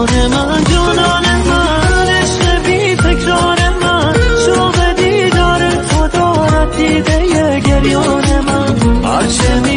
گل من جانان من عشق بی تکرار من شوق دیدار تو دارد دیده گریان من. هرچه